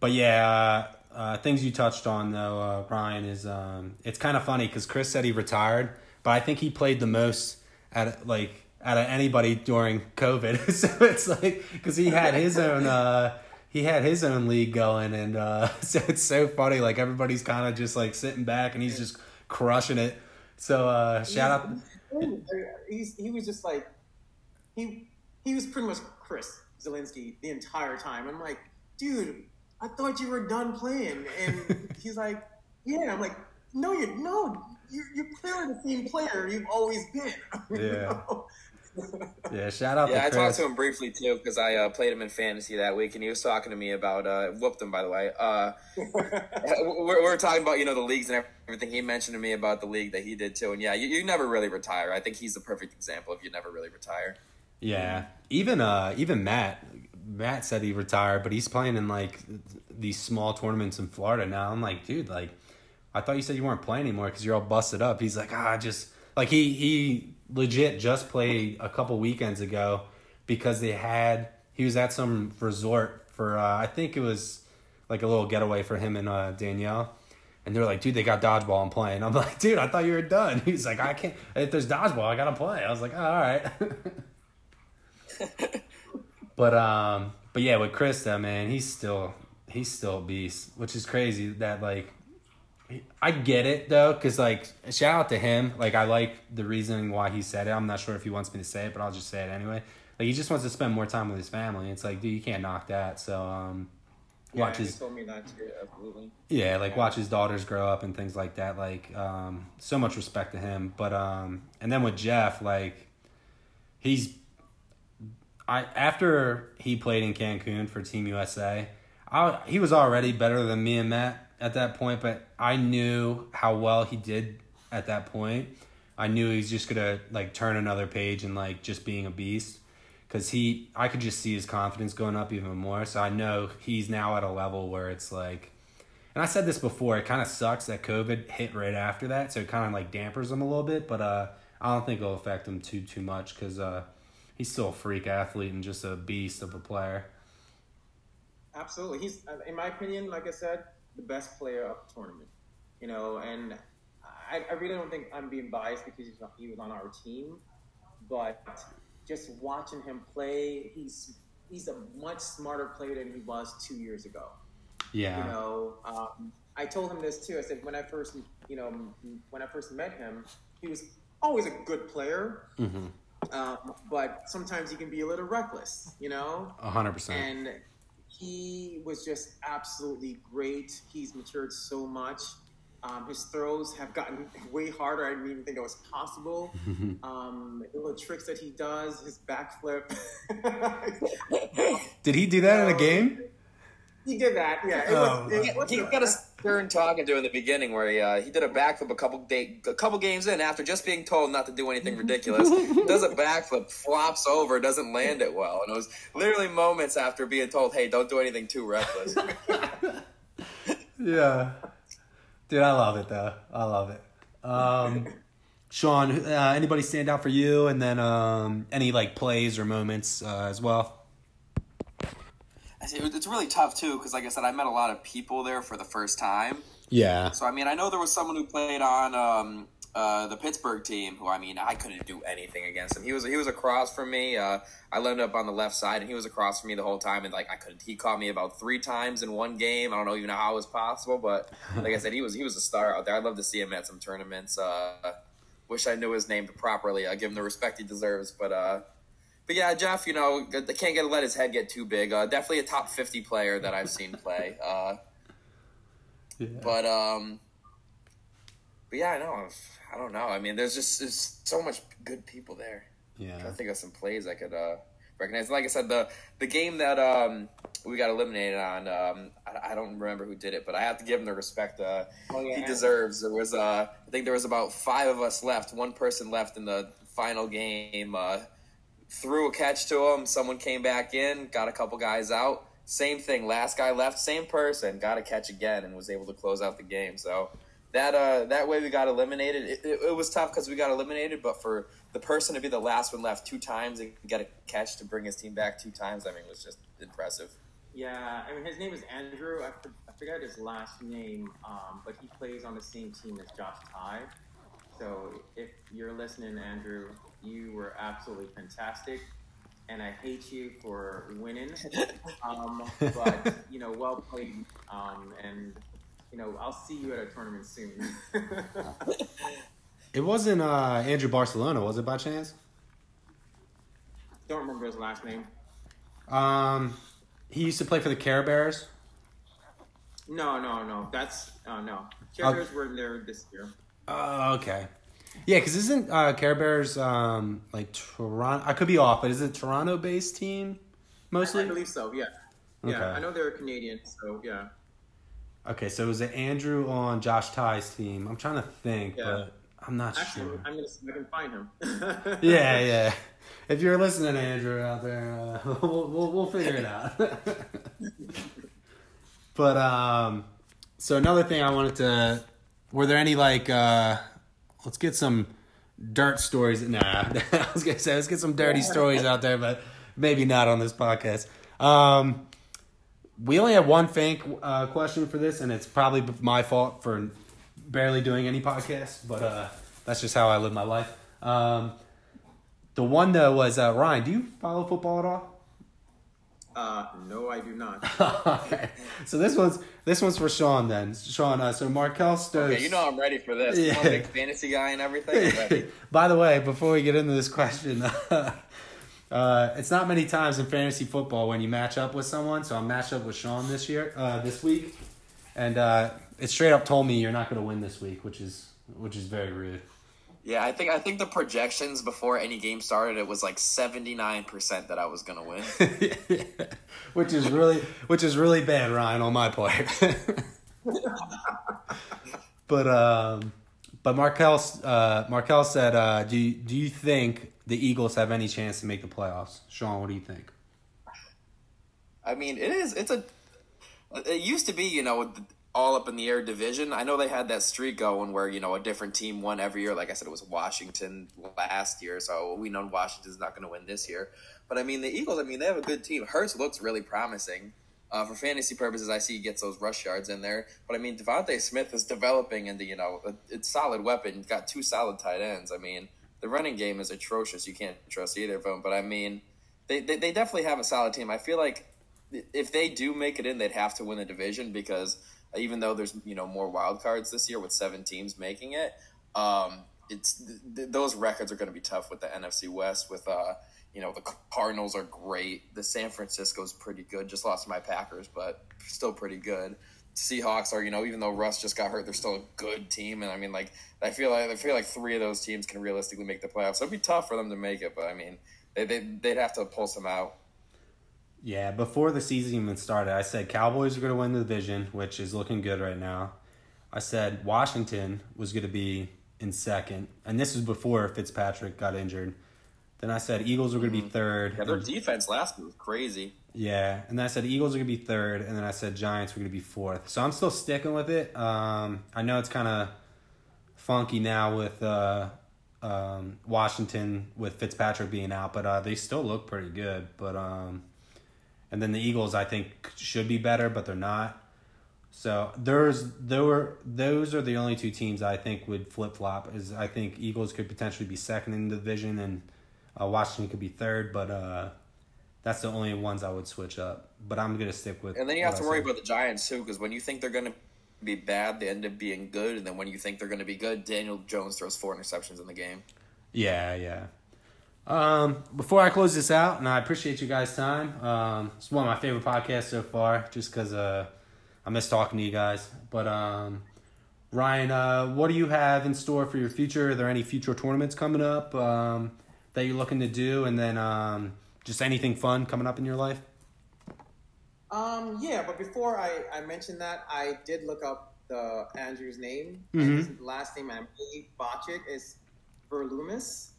but yeah, uh, uh, things you touched on though, uh, Brian, is um, it's kind of funny because Chris said he retired, but I think he played the most at like out of anybody during COVID. so it's like because he had his own. Uh, he had his own league going, and uh, so it's so funny. Like everybody's kind of just like sitting back, and he's just crushing it. So uh, shout out. He's, he was just like he he was pretty much Chris Zelinsky the entire time. I'm like, dude, I thought you were done playing, and he's like, yeah. I'm like, no, you're no, you're you're clearly the same player you've always been. You Yeah. know? Yeah, shout out Yeah, to I talked to him briefly too because I uh, played him in fantasy that week, and he was talking to me about uh, whooped him by the way. Uh, we're, we're talking about you know the leagues and everything. He mentioned to me about the league that he did too, and yeah, you, you never really retire. I think he's the perfect example of you never really retire. Yeah, even uh, even Matt, Matt said he retired, but he's playing in like these small tournaments in Florida now. I'm like, dude, like, I thought you said you weren't playing anymore because you're all busted up. He's like, ah, just like he he legit just played a couple weekends ago because they had he was at some resort for uh, I think it was like a little getaway for him and uh, Danielle. And they're like, dude, they got dodgeball. I'm playing. I'm like, dude, I thought you were done. He's like, I can't. If there's dodgeball, I gotta play. I was like, oh, all right. But um, but yeah, with Krista, man, he's still he's still a beast, which is crazy. That like, I get it though, because like, shout out to him. Like, I like the reasoning why he said it. I'm not sure if he wants me to say it, but I'll just say it anyway. Like, he just wants to spend more time with his family. It's like, dude, you can't knock that. So um, Yeah, watch his told me that too. Absolutely. yeah, like watch his daughters grow up and things like that. Like, um, so much respect to him. But um, and then with Jeff, like, he's I after he played in Cancun for Team USA, I he was already better than me and Matt at that point. But I knew how well he did at that point. I knew he's just gonna like turn another page and like just being a beast because he I could just see his confidence going up even more. So I know he's now at a level where it's like, and I said this before, it kind of sucks that COVID hit right after that, so it kind of like dampers him a little bit. But uh, I don't think it'll affect him too too much because uh, he's still a freak athlete and just a beast of a player. Absolutely, he's uh, in my opinion, like I said, the best player of the tournament. You know, and I, I really don't think I'm being biased because he was on our team, but just watching him play, he's he's a much smarter player than he was two years ago. Yeah, You know, um, I told him this too. I said when I first, you know, when I first met him, he was always a good player, mm-hmm. um, but sometimes he can be a little reckless. You know, a hundred percent. and he was just absolutely great. He's matured so much. Um, his throws have gotten way harder. I didn't even think it was possible. Um, the little tricks that he does, his backflip. Did he do that in a game? He did that, yeah. It Oh. was, it He, he got a stern talking to in the beginning where he uh, he did a backflip a couple day, a couple games in after just being told not to do anything ridiculous. does a backflip, flops over, doesn't land it well, and it was literally moments after being told, "Hey, don't do anything too reckless." Yeah. Dude, I love it though. I love it. Um, Sean, uh, anybody stand out for you? And then um, any like plays or moments uh, as well? It's really tough too because, like I said, I met a lot of people there for the first time. Yeah. So I mean, I know there was someone who played on um, uh, the Pittsburgh team who I mean, I couldn't do anything against him. He was he was across from me. Uh, I landed up on the left side, and he was across from me the whole time. And like I couldn't. He caught me about three times in one game. I don't know even how it was possible, but like I said, he was he was a star out there. I'd love to see him at some tournaments. Uh, wish I knew his name properly. I give him the respect he deserves, but. Uh, but yeah, Jeff, you know, they can't get let his head get too big. Uh, definitely a top fifty player that I've seen play. Uh, yeah. but um, but yeah, I know. I don't know. I mean, there's just there's so much good people there. Yeah, I Yeah. think of some plays I could uh, recognize. Like I said, the the game that um, we got eliminated on, um, I, I don't remember who did it, but I have to give him the respect uh, Oh, yeah. he deserves. There was uh, I think there was about five of us left. One person left in the final game. Threw a catch to him. Someone came back in, got a couple guys out. Same thing. Last guy left, same person, got a catch again, and was able to close out the game. So that uh, that way we got eliminated. It, it, it was tough because we got eliminated, but for the person to be the last one left two times and get a catch to bring his team back two times, I mean, was just impressive. Yeah, I mean, his name is Andrew. I, for, I forgot his last name, um, but he plays on the same team as Josh Ty. So if you're listening, Andrew, you were absolutely fantastic. And I hate you for winning. Um, but, you know, well played. Um, and, you know, I'll see you at a tournament soon. It wasn't uh, Andrew Barcelona, was it by chance? Don't remember his last name. Um, he used to play for the Care Bears. No, no, no. That's, uh, no. Oh. Checkers were there this year. Oh, okay. Yeah, because isn't uh, Care Bears um, like Toronto? I could be off, but is it Toronto based team mostly? I believe so, yeah. Yeah, Okay. I know they're Canadian, so yeah. Okay, so was it Andrew on Josh Ty's team? I'm trying to think, Yeah. but I'm not Actually, sure. I'm gonna see if I can find him. Yeah, yeah. If you're listening, Andrew, out there, uh, we'll, we'll we'll figure it out. but um, so another thing I wanted to, were there any like, uh, let's get some dirt stories. Nah, I was gonna say let's get some dirty stories out there, but maybe not on this podcast. Um, we only have one fank uh, question for this, and it's probably my fault for barely doing any podcasts, but uh, that's just how I live my life. Um, the one though was uh, Ryan. Do you follow football at all? Uh, no, I do not. Okay. So this one's this one's for Sean then. Sean, uh, so Markel Stokes. Okay, you know I'm ready for this. Yeah. I'm a big fantasy guy and everything. Ready. By the way, before we get into this question, uh, it's not many times in fantasy football when you match up with someone. So I matched up with Sean this year, uh, this week, and uh, it straight up told me you're not going to win this week, which is which is very rude. Yeah, I think I think the projections before any game started, it was like seventy nine percent that I was gonna win. which is really which is really bad, Ryan, on my part. but um, but Markel uh, Markel said, uh, do you, do you think the Eagles have any chance to make the playoffs? Sean, what do you think? I mean, it is. It's a. It used to be, you know, all up in the air division. I know they had that streak going where you know a different team won every year. Like I said, it was Washington last year, so we know Washington's not going to win this year. But I mean, the Eagles. I mean, they have a good team. Hurts looks really promising. Uh, for fantasy purposes, I see he gets those rush yards in there. But I mean, DeVonta Smith is developing into you know a, it's solid weapon. He's got two solid tight ends. I mean, the running game is atrocious. You can't trust either of them. But I mean, they, they, they definitely have a solid team. I feel like if they do make it in, they'd have to win the division because even though there's you know more wild cards this year with seven teams making it, um, it's th- th- those records are going to be tough with the NFC West with uh, You know, the Cardinals are great. The San Francisco's pretty good. Just lost my Packers, but still pretty good. Seahawks are, you know, even though Russ just got hurt, they're still a good team. And I mean, like, I feel like I feel like three of those teams can realistically make the playoffs. So it'd be tough for them to make it, but I mean, they, they they'd have to pull some out. Yeah, before the season even started, I said Cowboys are going to win the division, which is looking good right now. I said Washington was going to be in second, and this was before Fitzpatrick got injured. Then I said Eagles were going to be third. Yeah, their defense last year was crazy. Yeah, and then I said Eagles are going to be third, and then I said Giants were going to be fourth. So I'm still sticking with it. Um, I know it's kind of funky now with uh, um, Washington with Fitzpatrick being out, but uh, they still look pretty good. But um, and then the Eagles, I think, should be better, but they're not. So there's there were those are the only two teams I think would flip flop. Is I think Eagles could potentially be second in the division and uh, Washington could be third, but uh, that's the only ones I would switch up. But I'm gonna stick with. And then you have to I worry said. about the Giants too, because when you think they're going to be bad, they end up being good, and then when you think they're going to be good, Daniel Jones throws four interceptions in the game. Yeah, yeah. Um, before I close this out, and I appreciate you guys' time. Um, it's one of my favorite podcasts so far, just because uh, I miss talking to you guys. But um, Ryan, uh, what do you have in store for your future? Are there any future tournaments coming up um, that you're looking to do, and then um, just anything fun coming up in your life? Um, yeah, but before I, I mentioned that, I did look up the Andrew's name. Mhm. And his last name, I botch it, is Verlumis.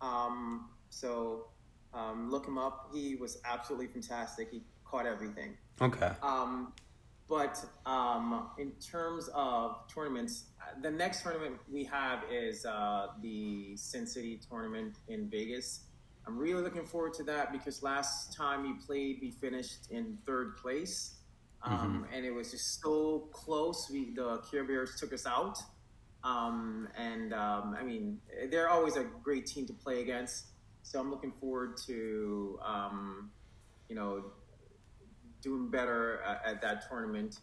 Um, so um, look him up. He was absolutely fantastic. He caught everything. Okay. Um, but um, in terms of tournaments, the next tournament we have is uh, the Sin City tournament in Vegas. I'm really looking forward to that because last time we played, we finished in third place, um, and it was just so close. We the Care Bears took us out, um, and um, I mean they're always a great team to play against. So I'm looking forward to um, you know doing better at, at that tournament.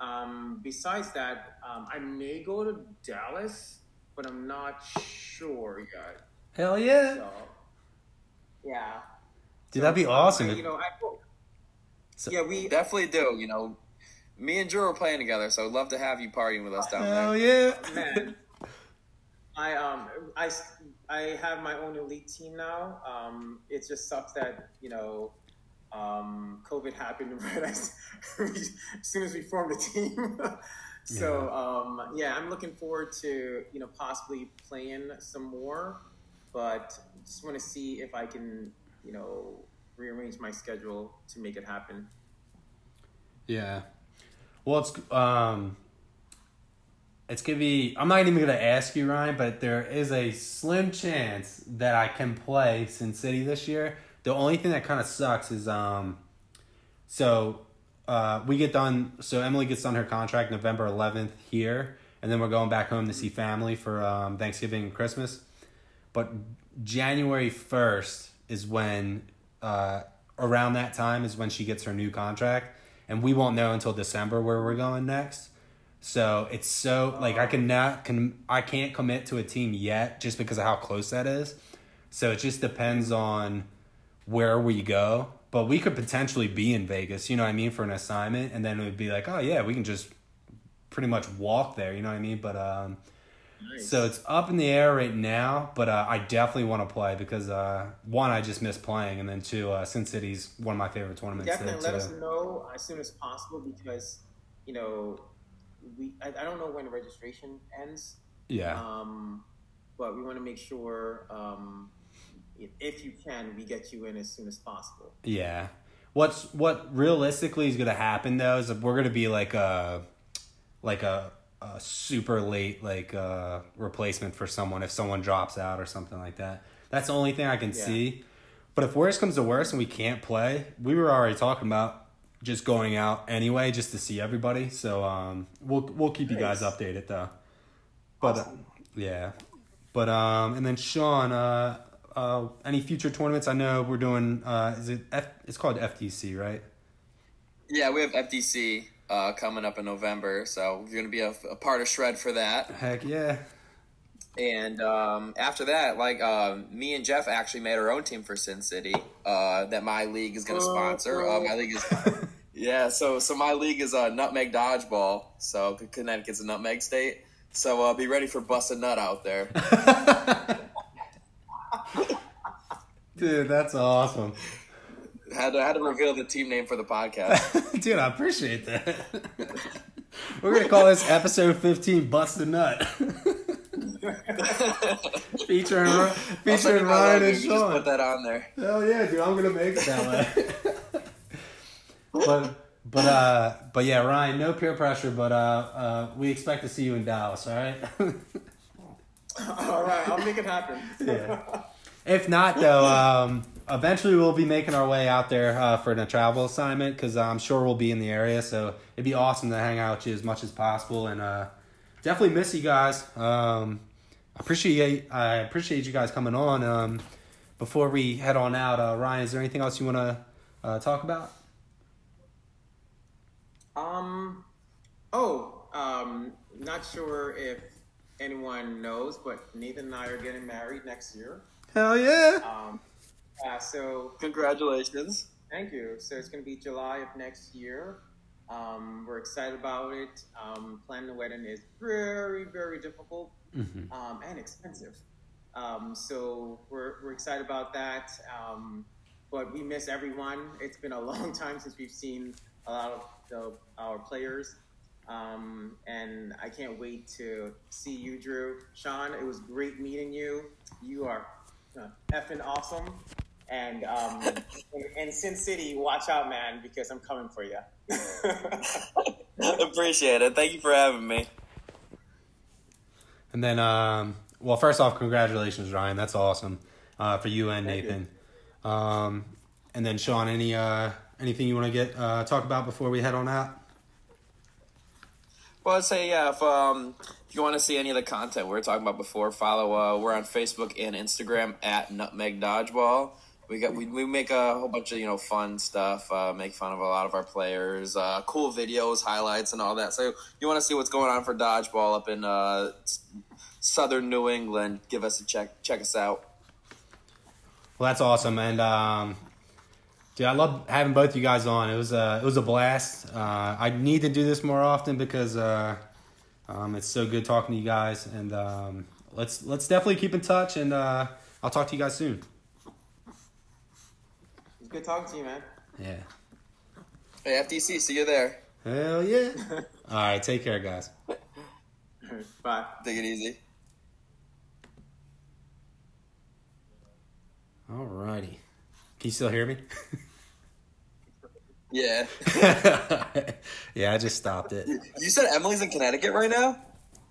Um, besides that, um, I may go to Dallas, but I'm not sure yet. Hell yeah, So, yeah. dude, that'd be awesome. I- you know, I. So- yeah, we. Definitely do. You know, me and Drew are playing together, so I'd love to have you partying with us down Hell there. Hell yeah, Man, I um I I have my own elite team now. Um, it just sucks that you know, um, COVID happened right as, as soon as we formed the team. so um, yeah, I'm looking forward to you know possibly playing some more, but just want to see if I can you know rearrange my schedule to make it happen. Yeah. Well, it's um, it's gonna be. I'm not even gonna ask you, Ryan, but there is a slim chance that I can play Sin City this year. The only thing that kind of sucks is um, so uh, we get done. So Emily gets done her contract November 11th here, and then we're going back home to see family for um, Thanksgiving and Christmas. But January 1st is when, uh, around that time is when she gets her new contract. And we won't know until December where we're going next. So it's so, like, I cannot can, I can't commit to a team yet just because of how close that is. So it just depends on where we go. But we could potentially be in Vegas, you know what I mean, for an assignment. And then it would be like, oh, yeah, we can just pretty much walk there, you know what I mean? But, um, so it's up in the air right now, but uh, I definitely want to play because uh, one, I just miss playing, and then two, uh, Sin City's one of my favorite tournaments. Definitely let too. us know as soon as possible because you know we I, I don't know when registration ends. Yeah, Um, but we want to make sure um, if you can, we get you in as soon as possible. yeah. What's what realistically is gonna happen though is we're gonna be like a like a, a super late like uh, replacement for someone if someone drops out or something like that. That's the only thing I can Yeah. see. But if worse comes to worst and we can't play, we were already talking about just going out anyway, just to see everybody. So um, we'll we'll keep you guys updated though. But uh, yeah, but um, and then Sean, uh, uh, any future tournaments? I know we're doing. Uh, is it? F- it's called FTC, right? Yeah, we have FTC uh, coming up in November, so you're going to be a, a part of Shred for that. Heck yeah. And um, after that, like um, me and Jeff actually made our own team for Sin City uh, that my league is going to sponsor. Uh, my league is yeah. So so my league is uh, Nutmeg Dodgeball. So Connecticut's a nutmeg state. So uh, be ready for bust a nut out there. Dude, that's awesome. Had to, had to reveal the team name for the podcast. Dude, I appreciate that. We're gonna call this episode fifteen "Bust a Nut," featuring I'll featuring send you my Ryan logo. and You just Sean. put that on there. Hell yeah, dude! I'm gonna make it that way. but but uh but yeah, Ryan, no peer pressure, but uh uh we expect to see you in Dallas. All right. All right, I'll make it happen. Yeah. If not, though, um, eventually we'll be making our way out there uh, for a travel assignment because I'm sure we'll be in the area. So it'd be awesome to hang out with you as much as possible, and uh, definitely miss you guys. Um, I appreciate I appreciate you guys coming on. Um, before we head on out, uh, Ryan, is there anything else you want to uh, talk about? Um, oh, um, not sure if anyone knows, but Nathan and I are getting married next year. Hell yeah! Um, yeah, so Congratulations. thank you. So it's going to be July of next year. Um, we're excited about it. Um, planning the wedding is very, very difficult Mhm. um, and expensive. Um, so we're, we're excited about that. Um, but we miss everyone. It's been a long time since we've seen a lot of the, our players. Um, and I can't wait to see you, Drew. Sean, it was great meeting you. You are uh, effing awesome. And um, in, in Sin City, watch out, man, because I'm coming for you. Appreciate it. Thank you for having me. And then, um, well, first off, congratulations, Ryan. That's awesome uh, for you and Thank you. Nathan. Um, and then, Sean, any uh, anything you want to get uh, talk about before we head on out? Well, I'd say yeah. If um, if you want to see any of the content we were talking about before, follow. Uh, we're on Facebook and Instagram at Nutmeg Dodgeball. We got we, we make a whole bunch of you know fun stuff. Uh, make fun of a lot of our players. Uh, cool videos, highlights, and all that. So you want to see what's going on for dodgeball up in uh, southern New England? Give us a check. Check us out. Well, that's awesome, and um, dude, I love having both you guys on. It was a it was a blast. Uh, I need to do this more often because uh, um, it's so good talking to you guys. And um, let's let's definitely keep in touch, and uh, I'll talk to you guys soon. Good talking to you, man. Yeah. Hey, FTC, see you there. Hell yeah. All right, take care, guys. Bye. Take it easy. All righty. Can you still hear me? Yeah. yeah, I just stopped it. you said Emily's in Connecticut right now.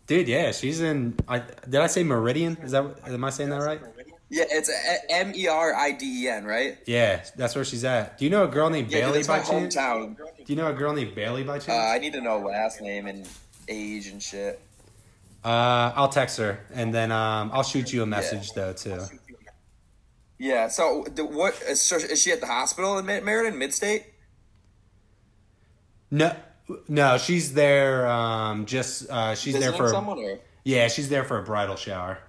Dude, yeah, she's in. I did I say Meridian? Is that am I saying that right? Yeah, it's M E R I D E N, right? Yeah, that's where she's at. Do you know a girl named Yeah, Bailey by chance? Do you know a girl named Bailey by Uh, chance? I need to know last name and age and shit. Uh, I'll text her and then um, I'll shoot you a message though too. Yeah. So, what is, so is she at the hospital in Mid- Meriden, Midstate? No, no, she's there. Um, just uh, she's there for someone or? yeah, she's there for a bridal shower.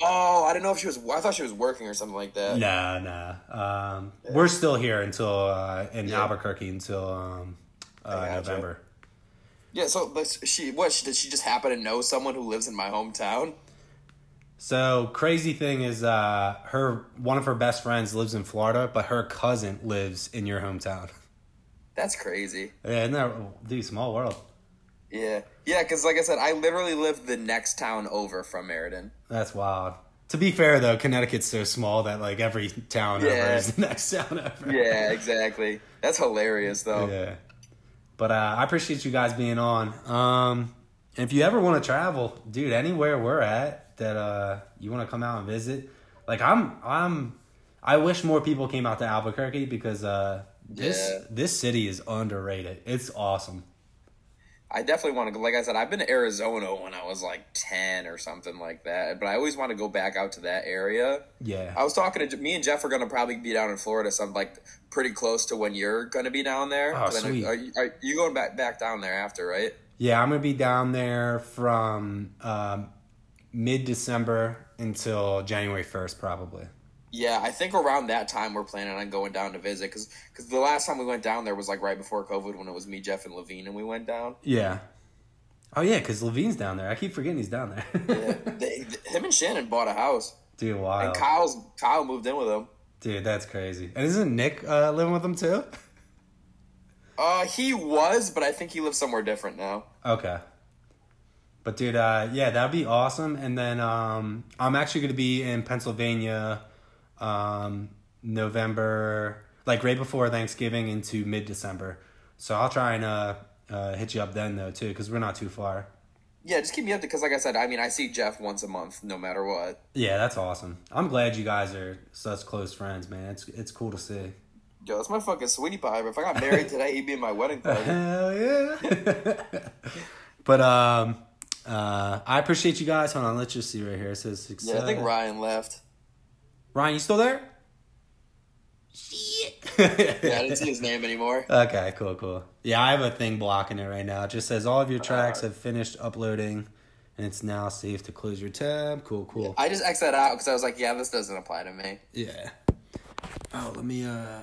Oh, I didn't know if she was. I thought she was working or something like that. No, no. Um, we're still here until uh, in Yeah. Albuquerque until um, uh. November. Yeah. So, but she what? She, did she just happen to know someone who lives in my hometown? So crazy thing is, uh, her one of her best friends lives in Florida, but her cousin lives in your hometown. That's crazy. Yeah, isn't that dude? Small world. Yeah. Yeah, because like I said, I literally lived the next town over from Meriden. That's wild. To be fair though, Connecticut's so small that like every town over Yeah. is the next town over. Yeah, exactly. That's hilarious, though. Yeah. But uh, I appreciate you guys being on. Um, and if you ever want to travel, dude, anywhere we're at that uh, you want to come out and visit, like I'm, I'm, I wish more people came out to Albuquerque because uh, this Yeah. this city is underrated. It's awesome. I definitely want to go. Like I said, I've been to Arizona when I was like 10 or something like that, but I always want to go back out to that area. Yeah. I was talking to me and Jeff are going to probably be down in Florida, some like pretty close to when you're going to be down there. Oh, 'Cause I know- sweet. Are you, are you going back back down there after, right? Yeah, I'm gonna be down there from um, mid December until January first, probably. Yeah, I think around that time we're planning on going down to visit because because the last time we went down there was like right before COVID when it was me, Jeff, and Levine, and we went down. Yeah. Oh yeah, because Levine's down there. I keep forgetting he's down there. Yeah, they, him and Shannon bought a house, Dude, wow. and Kyle's Kyle moved in with him. Dude, that's crazy. And isn't Nick uh, living with him too? Uh, he was, but I think he lives somewhere different now. Okay. But dude, uh, yeah, that'd be awesome. And then um, I'm actually gonna be in Pennsylvania, um, November, like right before Thanksgiving into mid December. So I'll try and uh, uh, hit you up then though too, because we're not too far. Yeah, just keep me up because, like I said, I mean, I see Jeff once a month, no matter what. Yeah, that's awesome. I'm glad you guys are such close friends, man. It's it's cool to see. Yo, that's my fucking sweetie pie. If I got married today, he'd be in my wedding party. Hell yeah. but um, uh, I appreciate you guys. Hold on, let's just see right here. It says success. Yeah, I think Ryan left. Ryan, you still there? Shit. Yeah, I didn't see his name anymore. Okay, cool, cool. Yeah, I have a thing blocking it right now. It just says all of your tracks have finished uploading, and it's now safe to close your tab. Cool, cool. I just X that out because I was like, yeah, this doesn't apply to me. Yeah. Oh, let me uh